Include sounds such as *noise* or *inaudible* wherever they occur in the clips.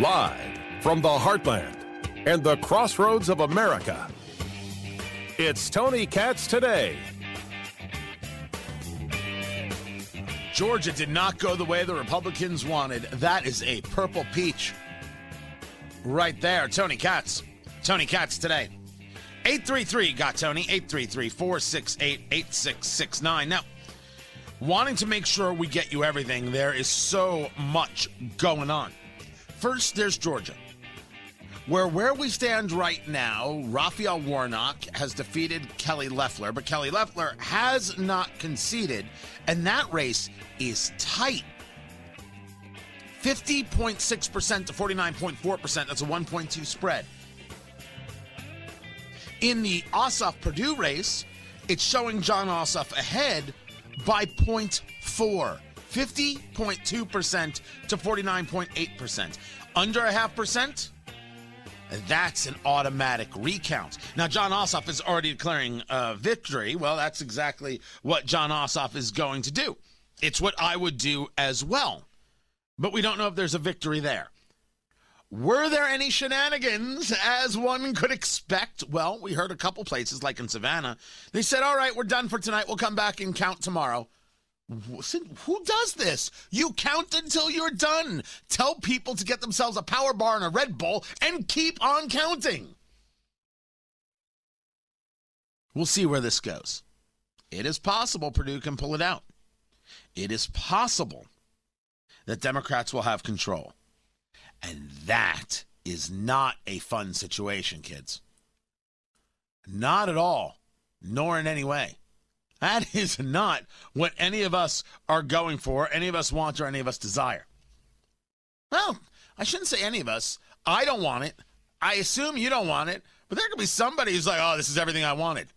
Live from the heartland and the crossroads of America, it's Tony Katz today. Georgia did not go the way the Republicans wanted. That is a purple peach. Right there. Tony Katz. Tony Katz today. 833 got Tony. 833 468 8669. Now, wanting to make sure we get you everything, there is so much going on. First, there's Georgia, where where we stand right now, Raphael Warnock has defeated Kelly Loeffler, but Kelly Loeffler has not conceded, and that race is tight. 50.6% to 49.4%. That's a 1.2 spread. In the Ossoff Perdue race, it's showing Jon Ossoff ahead by 0.4. 50.2% to 49.8%. Under a half percent, that's an automatic recount. Now, Jon Ossoff is already declaring a victory. Well, that's exactly what Jon Ossoff is going to do. It's what I would do as well. But we don't know if there's a victory there. Were there any shenanigans as one could expect? Well, we heard a couple places, like in Savannah. They said, all right, we're done for tonight. We'll come back and count tomorrow. Who does this? You count until you're done. Tell people to get themselves a power bar and a Red Bull and keep on counting. We'll see where this goes. It is possible Perdue can pull it out. It is possible that Democrats will have control. And that is not a fun situation, kids. Not at all, nor in any way. That *laughs* is not what any of us are going for, any of us want, or any of us desire. Well, I shouldn't say any of us. I don't want it. I assume you don't want it, but there could be somebody who's like, oh, this is everything I wanted.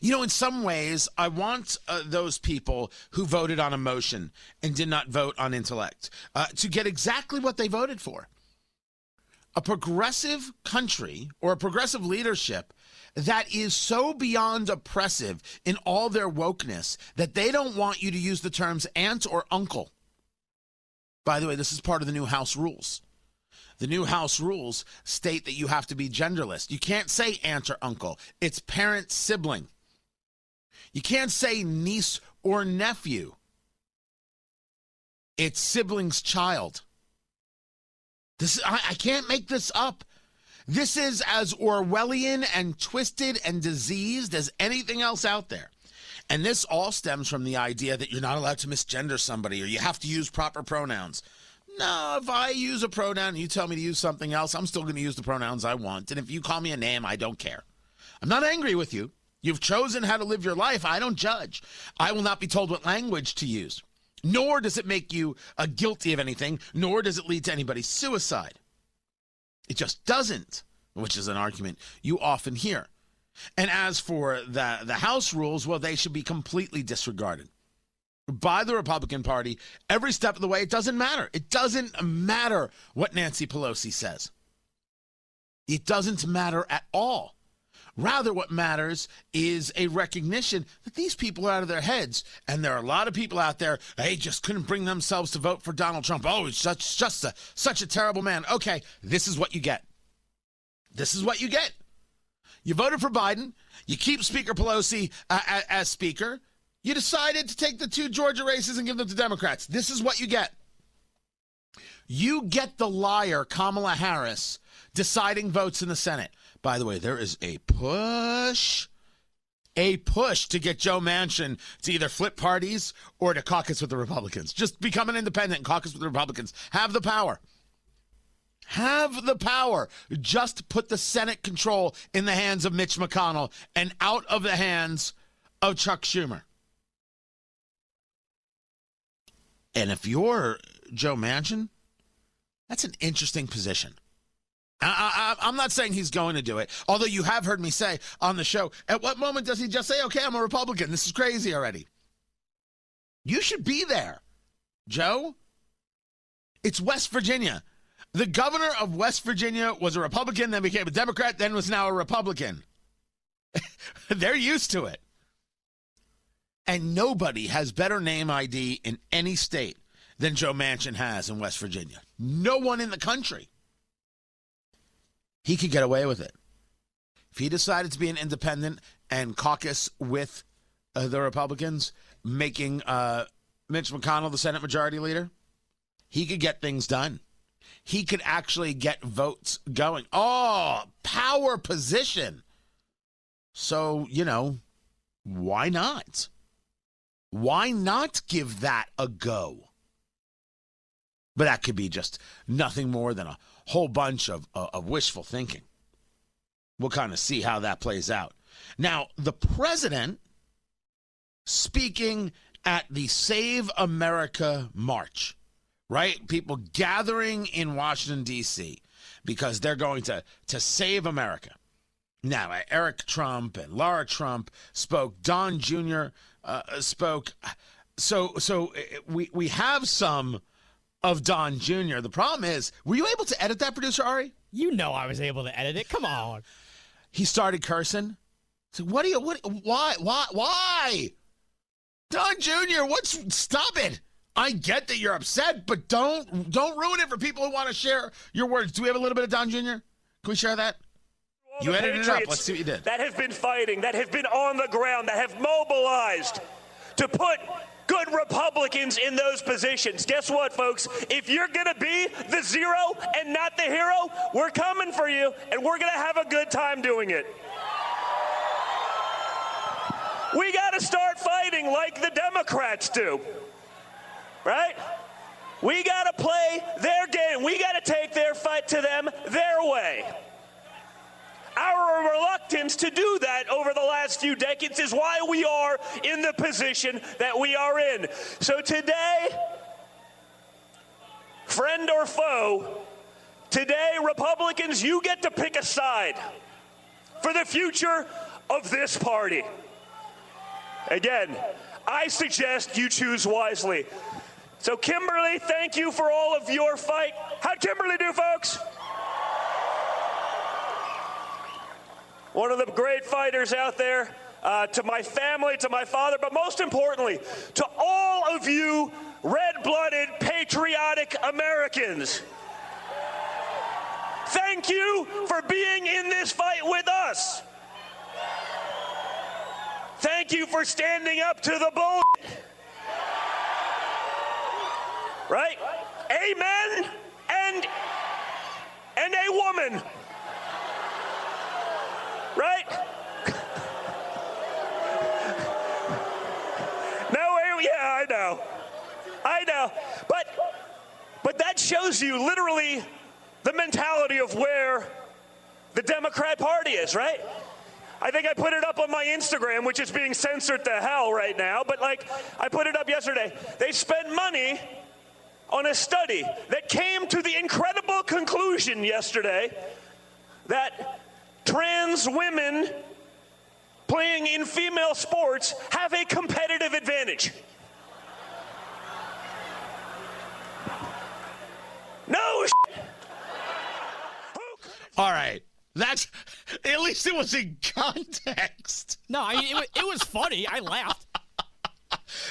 You know, in some ways, I want uh, those people who voted on emotion and did not vote on intellect uh, to get exactly what they voted for. A progressive country or a progressive leadership that is so beyond oppressive in all their wokeness that they don't want you to use the terms aunt or uncle. By the way, this is part of the new House rules. The new House rules state that you have to be genderless. You can't say aunt or uncle, it's parent sibling. You can't say niece or nephew, it's sibling's child. This I, I can't make this up. This is as Orwellian and twisted and diseased as anything else out there. And this all stems from the idea that you're not allowed to misgender somebody or you have to use proper pronouns. No, if I use a pronoun and you tell me to use something else, I'm still going to use the pronouns I want. And if you call me a name, I don't care. I'm not angry with you. You've chosen how to live your life. I don't judge. I will not be told what language to use. Nor does it make you uh, guilty of anything, nor does it lead to anybody's suicide. It just doesn't, which is an argument you often hear. And as for the, the House rules, well, they should be completely disregarded by the Republican Party every step of the way. It doesn't matter. It doesn't matter what Nancy Pelosi says. It doesn't matter at all. Rather, what matters is a recognition that these people are out of their heads. And there are a lot of people out there, they just couldn't bring themselves to vote for Donald Trump. Oh, he's such, just a, such a terrible man. Okay, this is what you get. This is what you get. You voted for Biden. You keep Speaker Pelosi uh, as Speaker. You decided to take the two Georgia races and give them to Democrats. This is what you get. You get the liar, Kamala Harris, deciding votes in the Senate. By the way, there is a push, a push to get Joe Manchin to either flip parties or to caucus with the Republicans. Just become an independent and caucus with the Republicans. Have the power. Have the power. Just put the Senate control in the hands of Mitch McConnell and out of the hands of Chuck Schumer. And if you're Joe Manchin, that's an interesting position. I, am not saying he's going to do it, although you have heard me say on the show, at what moment does he just say, okay, I'm a Republican? This is crazy already. You should be there, Joe. It's West Virginia. The governor of West Virginia was a Republican, then became a Democrat, then was now a Republican. *laughs* They're used to it. And nobody has better name ID in any state than Joe Manchin has in West Virginia. No one in the country. He could get away with it. If he decided to be an independent and caucus with uh, the Republicans, making uh, Mitch McConnell the Senate Majority Leader, he could get things done. He could actually get votes going. Oh, power position. So, you know, why not? Why not give that a go? But that could be just nothing more than a whole bunch of, uh, of wishful thinking. We'll kind of see how that plays out. Now, the president speaking at the Save America March, right? People gathering in Washington, D.C., because they're going to, to save America. Now, Eric Trump and Lara Trump spoke. Don Jr. Uh, spoke. So, so uh, we we have some of Don Jr. The problem is, were you able to edit that, producer Ari? You know I was able to edit it. Come on. He started cursing. So what do you? What? Why? Why? Why? Don Jr. What's? Stop it. I get that you're upset, but don't don't ruin it for people who want to share your words. Do we have a little bit of Don Jr.? Can we share that? You edited it up. Let's see what you did. That have been fighting, that have been on the ground, that have mobilized to put good Republicans in those positions. Guess what, folks? If you're going to be the zero and not the hero, we're coming for you, and we're going to have a good time doing it. We got to start fighting like the Democrats do, right? We got to play their game. We got to take their fight to them their way. Our reluctance to do over the last few decades is why we are in the position that we are in. So today, friend or foe, today, Republicans, you get to pick a side for the future of this party. Again, I suggest you choose wisely. So, Kimberly, thank you for all of your fight. How'd Kimberly do, folks? One of the great fighters out there, uh, to my family, to my father, but most importantly, to all of you red blooded, patriotic Americans. Thank you for being in this fight with us. Thank you for standing up to the bull. Right? Amen and and a woman. Right? no, yeah, I know. I know. But but that shows you literally the mentality of where the Democrat Party is, right? I think I put it up on my Instagram, which is being censored to hell right now, but like I put it up yesterday. They spent money on a study that came to the incredible conclusion yesterday that trans women playing in female sports have a competitive advantage. No. All right. That's at least it was in context. No, I mean, it, it was funny. I laughed.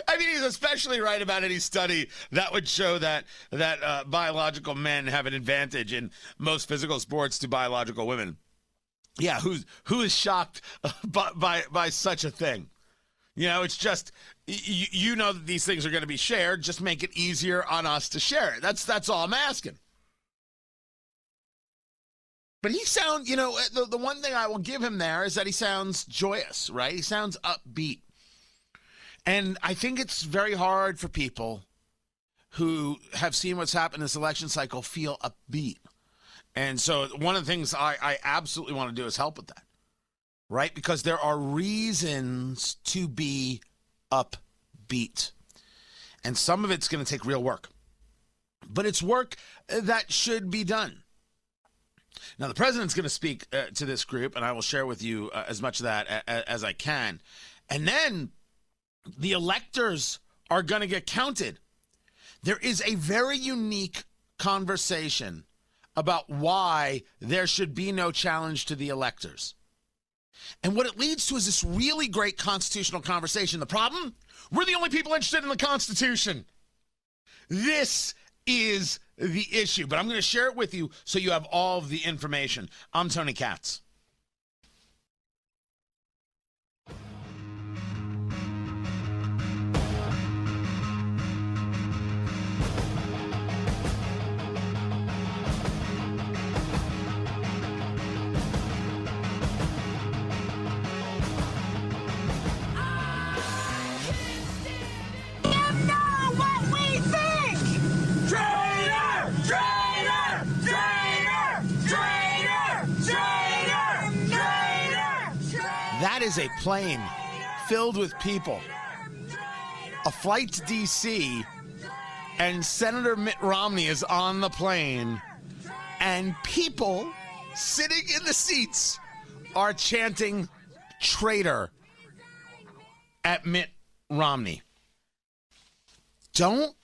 I mean, he's especially right about any study that would show that that uh, biological men have an advantage in most physical sports to biological women. Yeah, who's who is shocked *laughs* by by, by such a thing? You know, it's just you, you know that these things are going to be shared. Just make it easier on us to share it. That's that's all I'm asking. But he sounds, you know, the, the one thing I will give him there is that he sounds joyous, right? He sounds upbeat. And I think it's very hard for people who have seen what's happened in this election cycle feel upbeat. And so one of the things I, I absolutely want to do is help with that, right? Because there are reasons to be upbeat. And some of it's going to take real work. But it's work that should be done. Now, the president's going to speak uh, to this group, and I will share with you uh, as much of that a- a- as I can. And then the electors are going to get counted. There is a very unique conversation about why there should be no challenge to the electors. And what it leads to is this really great constitutional conversation. The problem? We're the only people interested in the Constitution. This is the issue, but I'm going to share it with you so you have all of the information. I'm Tony Katz. Is a plane filled with people. A flight to D.C., and Senator Mitt Romney is on the plane, and people sitting in the seats are chanting traitor at Mitt Romney. Don't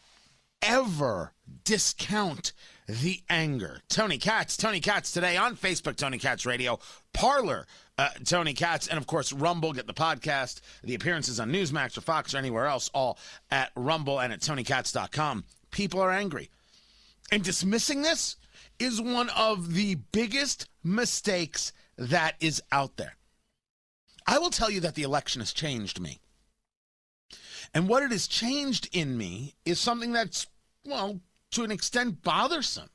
ever discount the anger. Tony Katz, Tony Katz today on Facebook, Tony Katz Radio, Parler, uh, Tony Katz, and of course, Rumble. Get the podcast, the appearances on Newsmax or Fox or anywhere else, all at Rumble and at TonyKatz.com. People are angry. And dismissing this is one of the biggest mistakes that is out there. I will tell you that the election has changed me. And what it has changed in me is something that's, well, to an extent bothersome.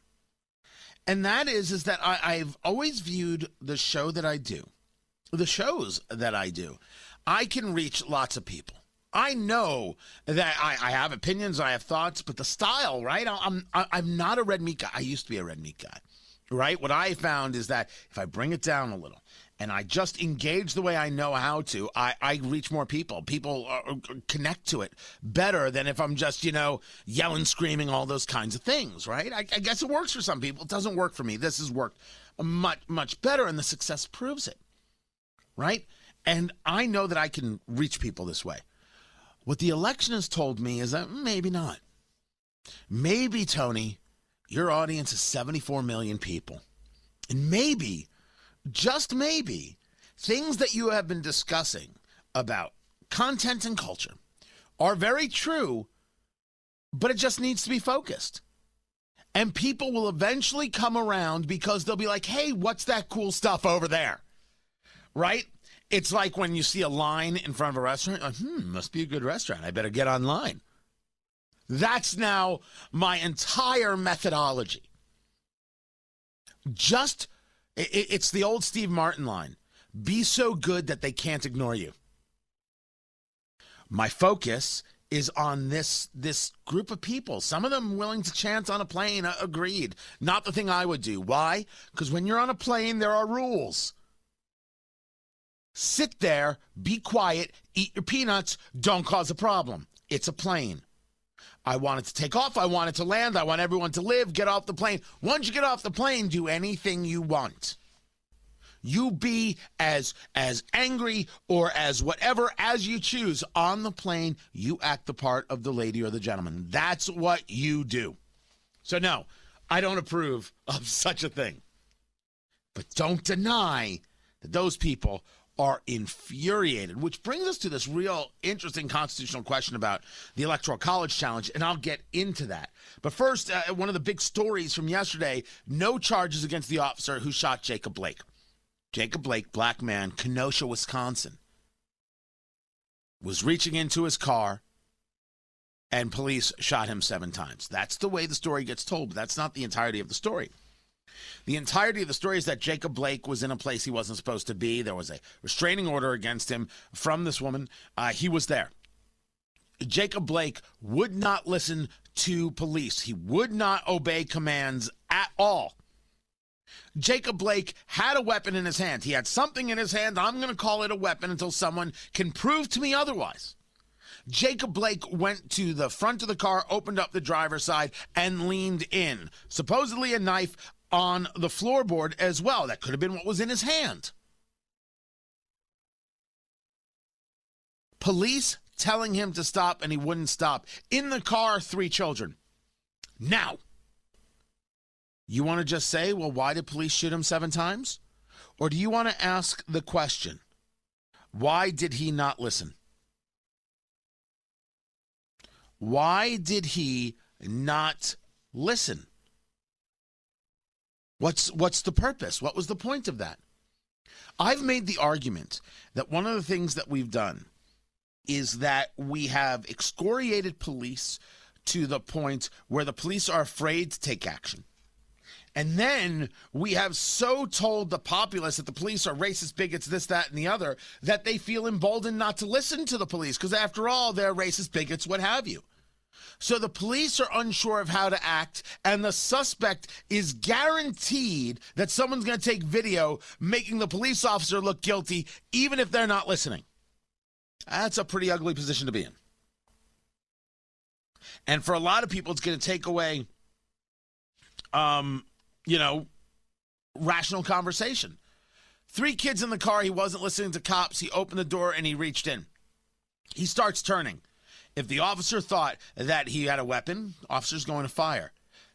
And that is, is that I, I've always viewed the show that I do, the shows that I do, I can reach lots of people. I know that I, I have opinions, I have thoughts, but the style, right? I'm I'm not a red meat guy. I used to be a red meat guy, right? What I found is that if I bring it down a little, and I just engage the way I know how to, I, I reach more people. People uh, connect to it better than if I'm just, you know, yelling, screaming, all those kinds of things, right? I, I guess it works for some people. It doesn't work for me. This has worked much, much better, and the success proves it, right? And I know that I can reach people this way. What the election has told me is that maybe not. Maybe, Tony, your audience is 74 million people. And maybe just maybe, things that you have been discussing about content and culture are very true, but it just needs to be focused. And people will eventually come around because they'll be like, hey, what's that cool stuff over there? Right? It's like when you see a line in front of a restaurant, like, hmm, must be a good restaurant. I better get online. That's now my entire methodology. Just it's the old Steve Martin line be so good that they can't ignore you. My focus is on this this group of people. Some of them willing to chant on a plane. Agreed. Not the thing I would do. Why? Because when you're on a plane, there are rules. Sit there, be quiet, eat your peanuts, don't cause a problem. It's a plane. I want it to take off. I want it to land. I want everyone to live. Get off the plane. Once you get off the plane, do anything you want. You be as as angry or as whatever as you choose on the plane. You act the part of the lady or the gentleman. That's what you do. So no, I don't approve *laughs* of such a thing. But don't deny that those people are infuriated, which brings us to this real interesting constitutional question about the Electoral College Challenge, and I'll get into that. But first, uh, one of the big stories from yesterday no charges against the officer who shot Jacob Blake. Jacob Blake, black man, Kenosha, Wisconsin, was reaching into his car and police shot him seven times. That's the way the story gets told, but that's not the entirety of the story. The entirety of the story is that Jacob Blake was in a place he wasn't supposed to be. There was a restraining order against him from this woman. Uh, he was there. Jacob Blake would not listen to police, he would not obey commands at all. Jacob Blake had a weapon in his hand. He had something in his hand. I'm going to call it a weapon until someone can prove to me otherwise. Jacob Blake went to the front of the car, opened up the driver's side, and leaned in. Supposedly a knife on the floorboard as well. That could have been what was in his hand. Police telling him to stop and he wouldn't stop. In the car, three children. Now, you want to just say, well, why did police shoot him seven times? Or do you want to ask the question, why did he not listen? Why did he not listen? What's what's the purpose? What was the point of that? I've made the argument that one of the things that we've done is that we have excoriated police to the point where the police are afraid to take action. And then we have so told the populace that the police are racist, bigots, this, that, and the other, that they feel emboldened not to listen to the police because, after all, they're racist, bigots, what have you. So the police are unsure of how to act, and the suspect is guaranteed that someone's going to take video making the police officer look guilty, even if they're not listening. That's a pretty ugly position to be in. And for a lot of people, it's going to take away, um, you know, rational conversation. Three kids in the car. He wasn't listening to cops. He opened the door and he reached in. He starts turning. If the officer thought that he had a weapon, officer's going to fire.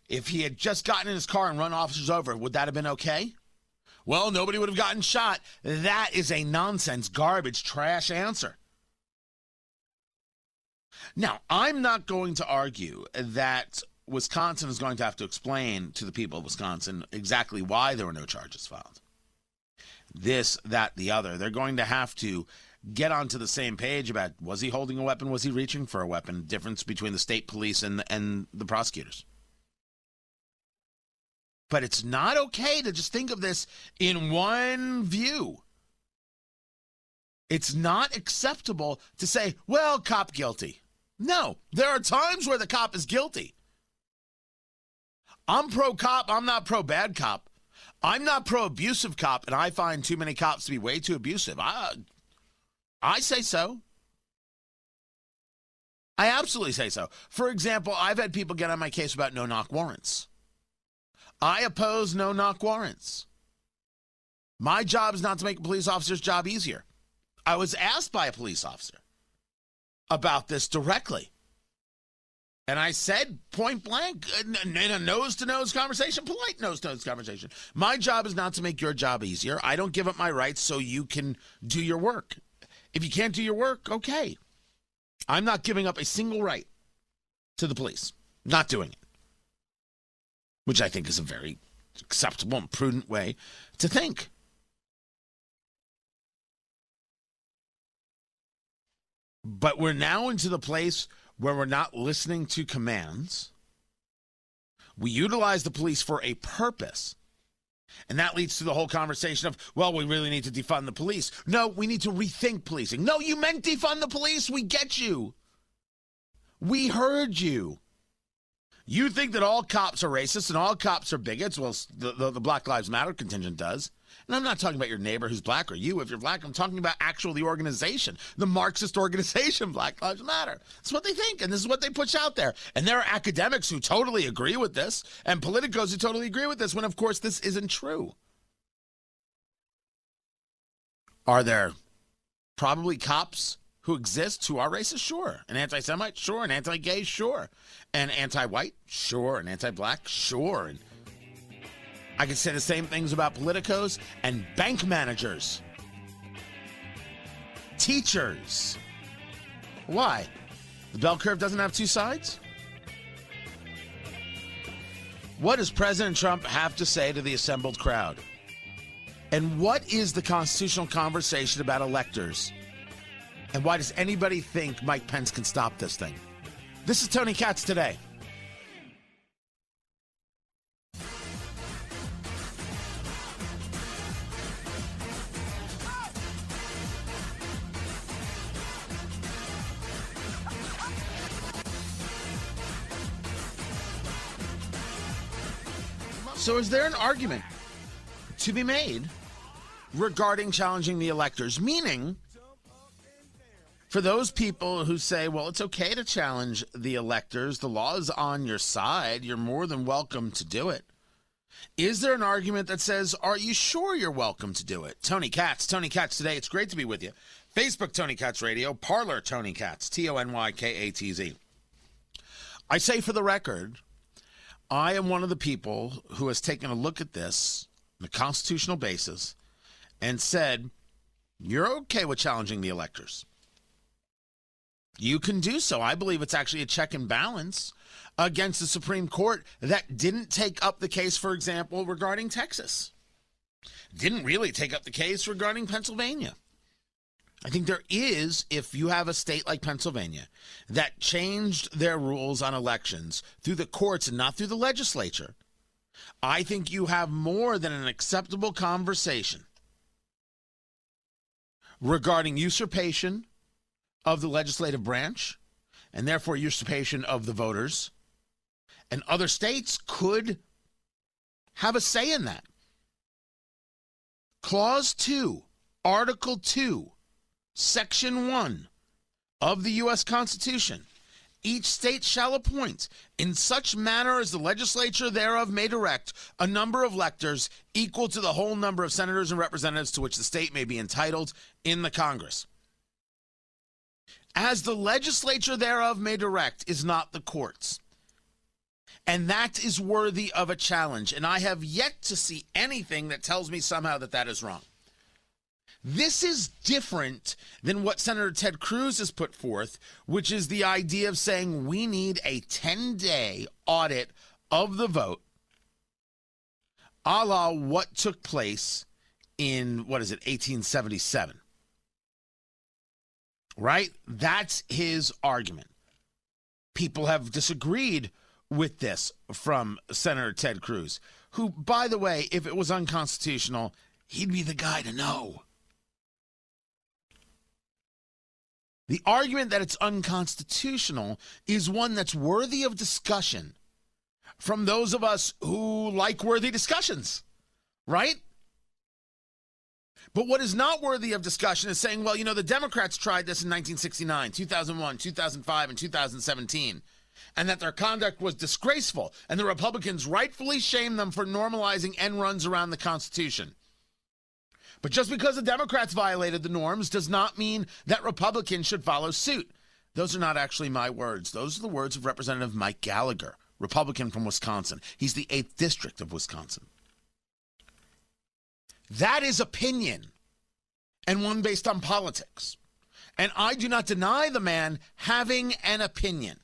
If he had just gotten in his car and run officers over, would that have been okay? Well, nobody would have gotten shot. That is a nonsense, garbage, trash answer. Now, I'm not going to argue that Wisconsin is going to have to explain to the people of Wisconsin exactly why there were no charges filed. This, that, the other. They're going to have to get onto the same page about was he holding a weapon, was he reaching for a weapon, difference between the state police and and the prosecutors. But it's not okay to just think of this in one view. It's not acceptable to say, well, cop guilty. No, there are times where the cop is guilty. I'm pro cop, I'm not pro bad cop. I'm not pro abusive cop, and I find too many cops to be way too abusive. I, I say so. I absolutely say so. For example, I've had people get on my case about no knock warrants. I oppose no knock warrants. My job is not to make a police officer's job easier. I was asked by a police officer about this directly. And I said point blank, in a nose to nose conversation, polite nose to nose conversation. My job is not to make your job easier. I don't give up my rights so you can do your work. If you can't do your work, okay. I'm not giving up a single right to the police. Not doing it. Which I think is a very acceptable and prudent way to think. But we're now into the place where we're not listening to commands. We utilize the police for a purpose. And that leads to the whole conversation of, well, we really need to defund the police. No, we need to rethink policing. No, you meant defund the police. We get you. We heard you. You think that all cops are racist and all cops are bigots? Well, the, the, the, Black Lives Matter contingent does. And I'm not talking about your neighbor who's black or you if you're black. I'm talking about actual the organization, the Marxist *laughs* organization, Black Lives Matter. That's what they think, and this is what they push out there. And there are academics who totally agree with this, and politicos who totally agree with this, when of course this isn't true. Are there probably cops who exist who are racist? Sure. An anti Semite? Sure. An anti gay? Sure. An anti white? Sure. An anti black? Sure. And I could say the same things about politicos and bank managers, teachers. Why? The bell curve doesn't have two sides? What does President Trump have to say to the assembled crowd? And what is the constitutional conversation about electors? And why does anybody think Mike Pence can stop this thing? This is Tony Katz today. So, is there an argument to be made regarding challenging the electors? Meaning, for those people who say, well, it's okay to challenge the electors, the law is on your side, you're more than welcome to do it. Is there an argument that says, are you sure you're welcome to do it? Tony Katz, Tony Katz today. It's great to be with you. Facebook, Tony Katz Radio, Parler, Tony Katz, T O N Y K A T Z. I say for the record, I am one of the people who has taken a look at this a constitutional basis and said, you're okay with challenging the electors. You can do so. I believe it's actually a check and balance against the Supreme Court that didn't take up the case, for example, regarding Texas. Didn't really take up the case regarding Pennsylvania. I think there is, if you have a state like Pennsylvania that changed their rules on elections through the courts and not through the legislature, I think you have more than an acceptable conversation regarding usurpation of the legislative branch and therefore usurpation of the voters. And other states could have a say in that. Clause 2, Article 2, Section 1 of the U.S. Constitution. Each state shall appoint, in such manner as the legislature thereof may direct, a number of electors equal to the whole number of senators and representatives to which the state may be entitled in the Congress. As the legislature thereof may direct is not the courts. And that is worthy of a challenge. And I have yet to see anything that tells me somehow that that is wrong. This is different than what Senator Ted Cruz has put forth, which is the idea of saying we need a 10 day audit of the vote, a la what took place in, what is it, 1877. Right? That's his argument. People have disagreed with this from Senator Ted Cruz, who, by the way, if it was unconstitutional, he'd be the guy to know. The argument that it's unconstitutional is one that's worthy of discussion from those of us who like worthy discussions, right? But what is not worthy of discussion is saying, well, you know, the Democrats tried this in 1969, 2001, 2005, and 2017, and that their conduct was disgraceful, and the Republicans rightfully shame them for normalizing end runs around the Constitution. But just because the Democrats violated the norms does not mean that Republicans should follow suit. Those are not actually my words. Those are the words of Representative Mike Gallagher, Republican from Wisconsin. He's the 8th District of Wisconsin. That is opinion, and one based on politics. And I do not deny the man having an opinion,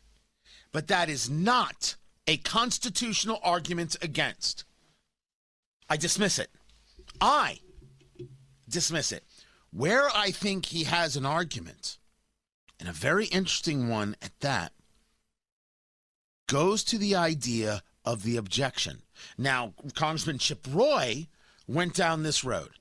but that is not a constitutional argument against. I dismiss it. I dismiss it. Where I think he has an argument, and a very interesting one at that, goes to the idea of the objection. Now, Congressman Chip Roy went down this road.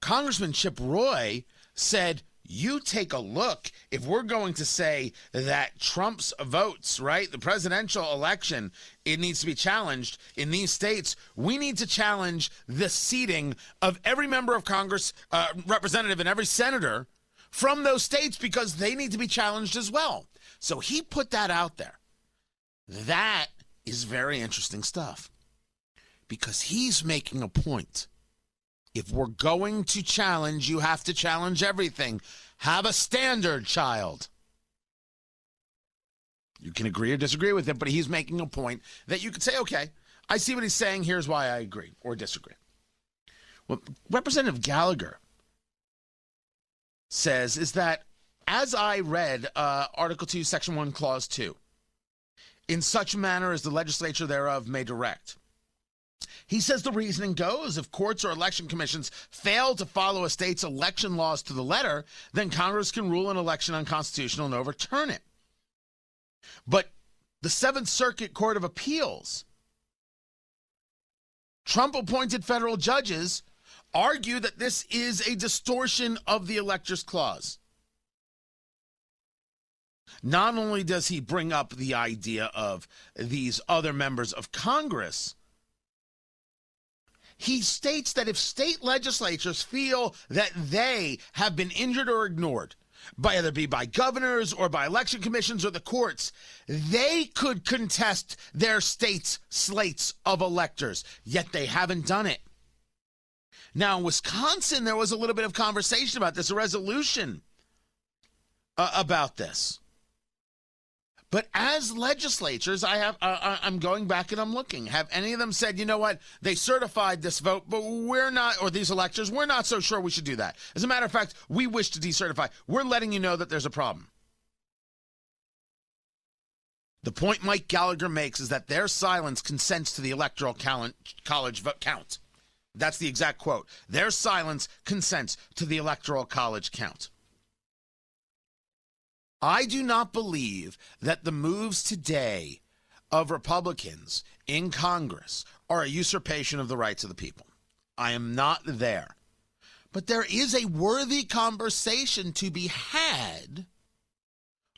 Congressman Chip Roy said, you take a look if we're going to say that Trump's votes, right, the presidential election, it needs to be challenged in these states. We need to challenge the seating of every member of Congress, uh, representative, and every senator from those states because they need to be challenged as well. So he put that out there. That is very interesting stuff because he's making a point if we're going to challenge, you have to challenge everything. Have a standard, child. You can agree or disagree with it, but he's making a point that you could say, okay, I see what he's saying. Here's why I agree or disagree. What Representative Gallagher says is that as I read uh, Article 2, Section 1, Clause 2, in such manner as the legislature thereof may direct. He says the reasoning goes if courts or election commissions fail to follow a state's election laws to the letter, then Congress can rule an election unconstitutional and overturn it. But the Seventh Circuit Court of Appeals, Trump appointed federal judges argue that this is a distortion of the electors clause. Not only does he bring up the idea of these other members of Congress, he states that if state legislatures feel that they have been injured or ignored, by either be by governors or by election commissions or the courts, they could contest their state's slates of electors, yet they haven't done it. Now, in Wisconsin, there was a little bit of conversation about this, a resolution uh, about this. But as legislatures, I have uh, I'm going back and I'm looking. Have any of them said, you know what, they certified this vote, but we're not, or these electors, we're not so sure we should do that. As a matter of fact, we wish to decertify. We're letting you know that there's a problem. The point Mike Gallagher makes is that their silence consents to the electoral college vote count. That's the exact quote. Their silence consents to the electoral college count. I do not believe that the moves today of Republicans in Congress are a usurpation of the rights of the people. I am not there. But there is a worthy conversation to be had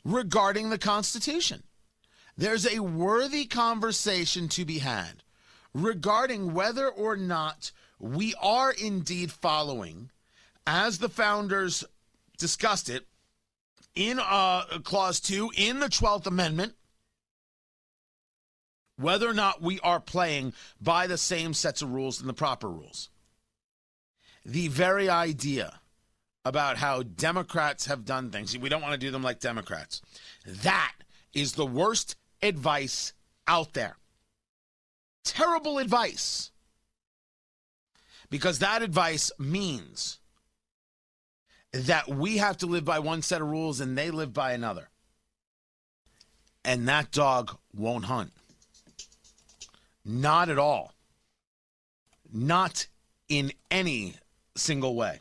regarding the Constitution. There's a worthy conversation to be had regarding whether or not we are indeed following, as the founders discussed it in uh, Clause 2 in the 12th Amendment, whether or not we are playing by the same sets of rules and the proper rules. The very idea about how Democrats have done things, we don't want to do them like Democrats. That is the worst advice out there. Terrible advice. Because that advice means that we have to live by one set of rules and they live by another. And that dog won't hunt. Not at all. Not in any single way.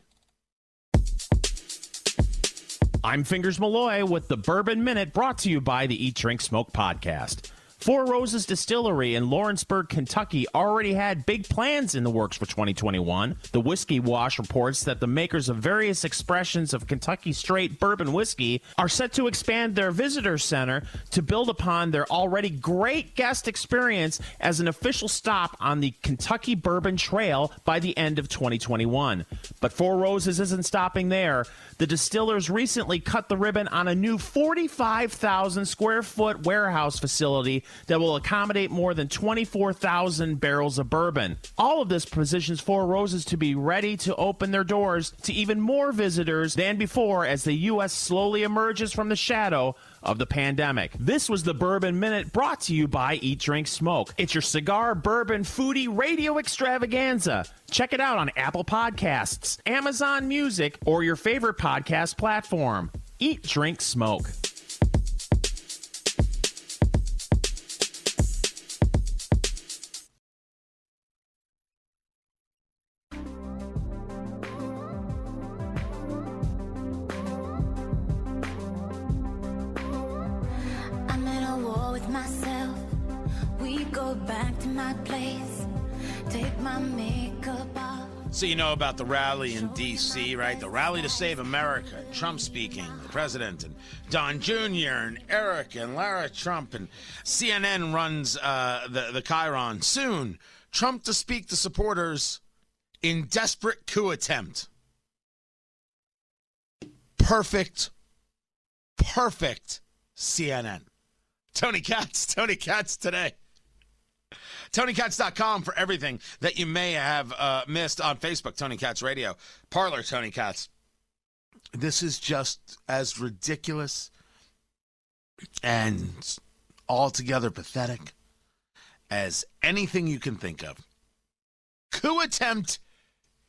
I'm Fingers Malloy with the Bourbon Minute brought to you by the Eat, Drink, Smoke podcast. Four Roses Distillery in Lawrenceburg, Kentucky already had big plans in the works for 2021. The Whiskey Wash reports that the makers of various expressions of Kentucky straight bourbon whiskey are set to expand their visitor center to build upon their already great guest experience as an official stop on the Kentucky Bourbon Trail by the end of 2021. But Four Roses isn't stopping there. The distillers recently cut the ribbon on a new 45,000 square foot warehouse facility that will accommodate more than 24,000 barrels of bourbon. All of this positions Four Roses to be ready to open their doors to even more visitors than before as the U.S. slowly emerges from the shadow of the pandemic. This was the Bourbon Minute brought to you by Eat, Drink, Smoke. It's your cigar, bourbon, foodie radio extravaganza. Check it out on Apple Podcasts, Amazon Music, or your favorite podcast platform. Eat, Drink, Smoke. So you know about the rally in D.C., right? The rally to save America. Trump speaking, the president, and Don Jr. and Eric and Lara Trump and CNN runs uh, the the chyron. Soon, Trump to speak to supporters in desperate coup attempt. Perfect, perfect CNN. Tony Katz, Tony Katz today. TonyKatz.com for everything that you may have uh, missed on Facebook, Tony Katz Radio, Parler, Tony Katz. This is just as ridiculous and altogether pathetic as anything you can think of. Coup attempt,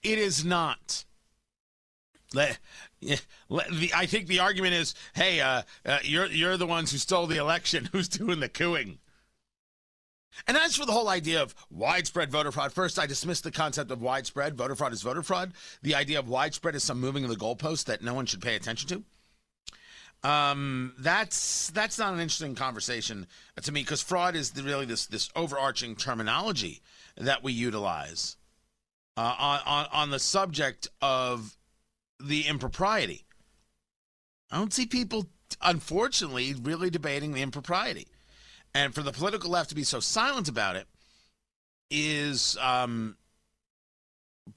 it is not. Let, let, the, I think the argument is, hey, uh, uh, you're you're the ones who stole the election. *laughs* Who's doing the cooing? And as for the whole idea of widespread voter fraud, first I dismiss the concept of widespread. Voter fraud is voter fraud. The idea of widespread is some moving of the goalpost that no one should pay attention to. Um, that's that's not an interesting conversation to me because fraud is the, really this this overarching terminology that we utilize uh, on, on on the subject of the impropriety. I don't see people, unfortunately, really debating the impropriety. And for the political left to be so silent about it is um,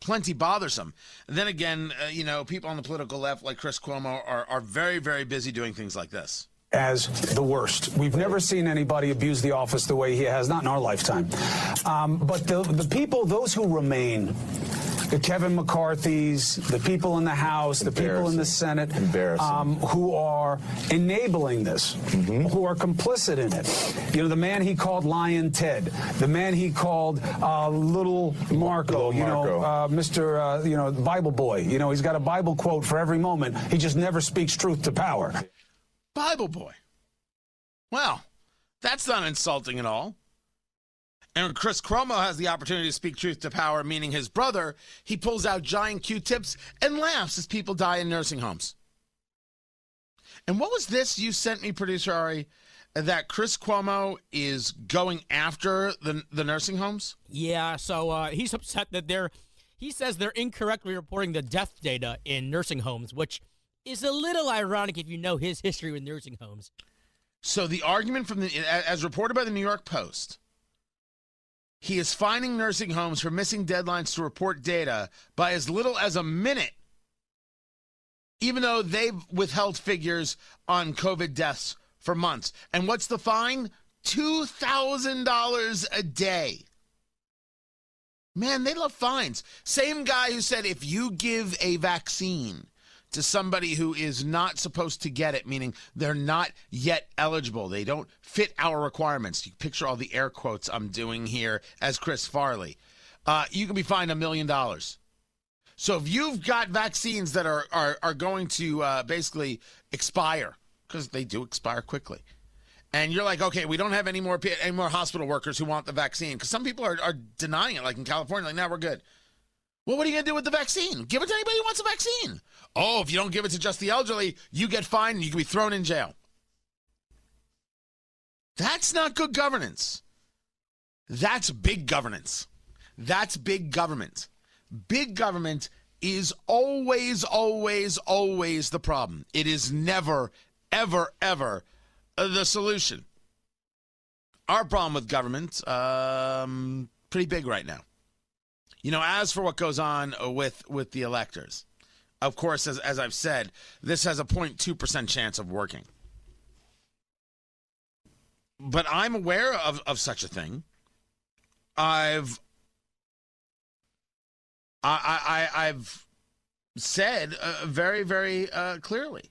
plenty bothersome. And then again, uh, you know, people on the political left, like Chris Cuomo, are, are very, very busy doing things like this. as the worst. We've never seen anybody abuse the office the way he has, not in our lifetime. Um, but the, the people, those who remain, the Kevin McCarthy's, the people in the House, the people in the Senate, um, who are enabling this, who are complicit in it. You know, the man he called Lyin' Ted, the man he called uh, Little Marco, you know, uh, Mr. Uh, you know, Bible boy. You know, he's got a Bible quote for every moment. He just never speaks truth to power. Bible boy. Well, That's not insulting at all. And when Chris Cuomo has the opportunity to speak truth to power, meaning his brother, he pulls out giant Q-tips and laughs as people die in nursing homes. And what was this you sent me, producer Ari, that Chris Cuomo is going after the the nursing homes? Yeah, so uh, he's upset that they're. He says they're incorrectly reporting the death data in nursing homes, which is a little ironic if you know his history with nursing homes. So the argument from the as reported by the New York Post, he is fining nursing homes for missing deadlines to report data by as little as a minute, even though they've withheld figures on COVID deaths for months. And what's the fine? $2,000 a day. Man, they love fines. Same guy who said if you give a vaccine to somebody who is not supposed to get it, meaning they're not yet eligible, they don't fit our requirements. You picture all the air quotes I'm doing here as Chris Farley. Uh, you can be fined a million dollars. So if you've got vaccines that are are, are going to uh, basically expire because they do expire quickly, and you're like, okay, we don't have any more any more hospital workers who want the vaccine because some people are, are denying it, like in California, like now we're good. Well, what are you going to do with the vaccine? Give it to anybody who wants a vaccine. Oh, if you don't give it to just the elderly, you get fined and you can be thrown in jail. That's not good governance. That's big governance. That's big government. Big government is always, always, always the problem. It is never, ever, ever the solution. Our problem with government, um, pretty big right now. You know, as for what goes on with with the electors, of course, as as I've said, this has a 0.2 percent chance of working. But I'm aware of of such a thing. I've I I I've said uh, very very uh, clearly.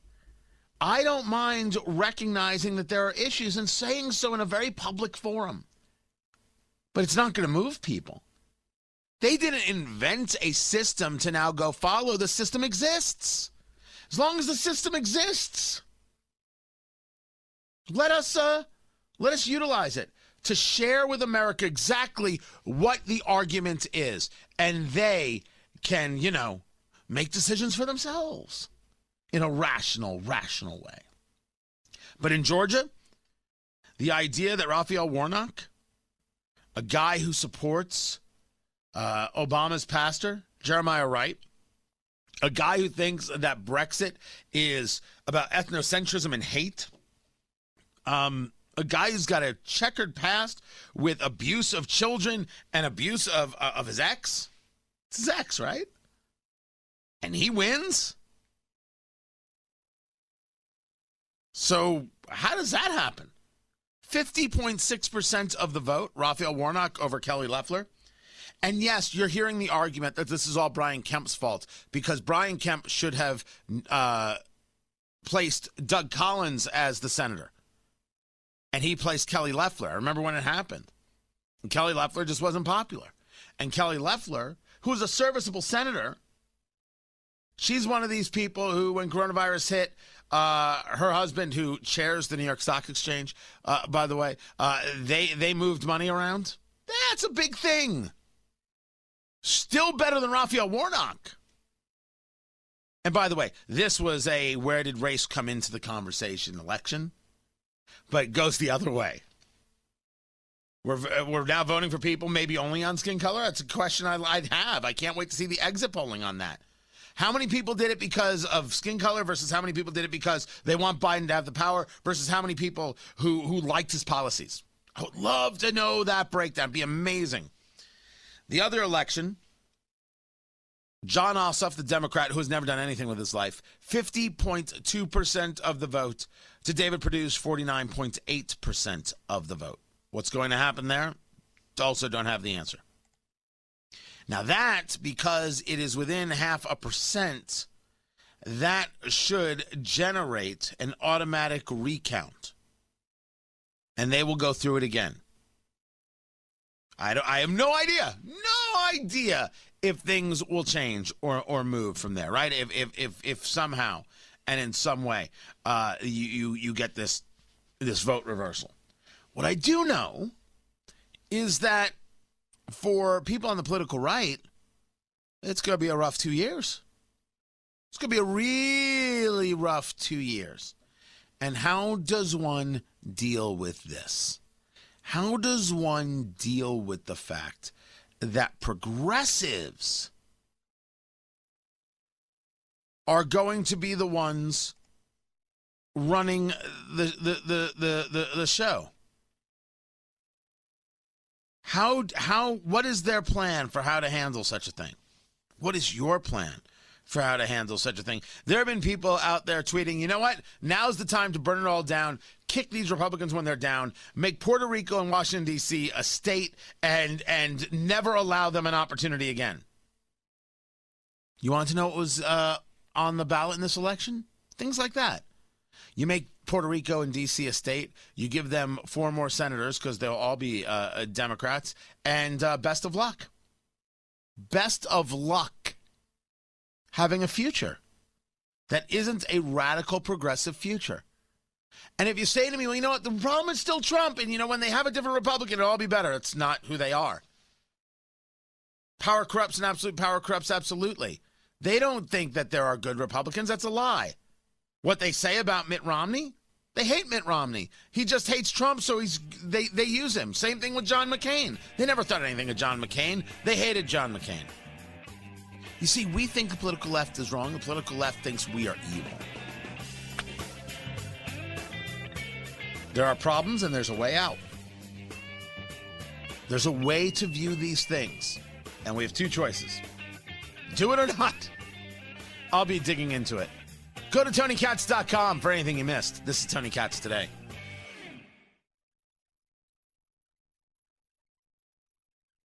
I don't mind recognizing that there are issues and saying so in a very public forum. But it's not going to move people. They didn't invent a system to now go follow. The system exists. As long as the system exists, let us uh, let us utilize it to share with America exactly what the argument is, and they can, you know, make decisions for themselves in a rational, rational way. But in Georgia, the idea that Raphael Warnock, a guy who supports uh, Obama's pastor, Jeremiah Wright, a guy who thinks that Brexit is about ethnocentrism and hate, um, a guy who's got a checkered past with abuse of children and abuse of uh, of his ex. It's his ex, right? And he wins. So how does that happen? 50.6% of the vote, Raphael Warnock over Kelly Loeffler. And yes, you're hearing the argument that this is all Brian Kemp's fault because Brian Kemp should have uh, placed Doug Collins as the senator. And he placed Kelly Loeffler. I remember when it happened. And Kelly Loeffler just wasn't popular. And Kelly Loeffler, who's a serviceable senator, she's one of these people who, when coronavirus hit, uh, her husband, who chairs the New York Stock Exchange, uh, by the way, uh, they they moved money around. That's a big thing. Still better than Raphael Warnock. And by the way, this was a where did race come into the conversation election, but goes the other way. We're, uh, we're now voting for people maybe only on skin color. That's a question I, I'd have. I can't wait to see the exit polling on that. How many people did it because of skin color versus how many people did it because they want Biden to have the power versus how many people who, who liked his policies? I would love to know that breakdown. It'd be amazing. The other election, Jon Ossoff, the Democrat who has never done anything with his life, 50.2% of the vote to David Perdue's 49.8% of the vote. What's going to happen there? Also, don't have the answer. Now, that, because it is within half a percent, that should generate an automatic recount. And they will go through it again. I, I have no idea, no idea if things will change or, or move from there, right? If, if, if, if somehow and in some way uh, you, you, you get this, this vote reversal. What I do know is that for people on the political right, it's going to be a rough two years. It's going to be a really rough two years. And how does one deal with this? How does one deal with the fact that progressives are going to be the ones running the the the the, the, the show? How how what is their plan for how to handle such a thing? What is your plan for how to handle such a thing? There have been people out there tweeting, you know what? Now's the time to burn it all down, kick these Republicans when they're down, make Puerto Rico and Washington D.C. a state, and and never allow them an opportunity again. You want to know what was uh, on the ballot in this election? Things like that. You make Puerto Rico and D.C. a state. You give them four more senators because they'll all be uh, Democrats. And uh, best of luck. Best of luck having a future that isn't a radical progressive future. And if you say to me, well, you know what, the problem is still Trump, and you know, when they have a different Republican, it'll all be better. It's not who they are. Power corrupts and absolute power corrupts absolutely. They don't think that there are good Republicans. That's a lie. What they say about Mitt Romney, they hate Mitt Romney. He just hates Trump, so he's they they use him. Same thing with John McCain. They never thought anything of John McCain. They hated John McCain. You see, we think the political left is wrong. The political left thinks we are evil. There are problems and there's a way out. There's a way to view these things. And we have two choices do it or not. I'll be digging into it. Go to TonyKatz.com for anything you missed. This is Tony Katz today.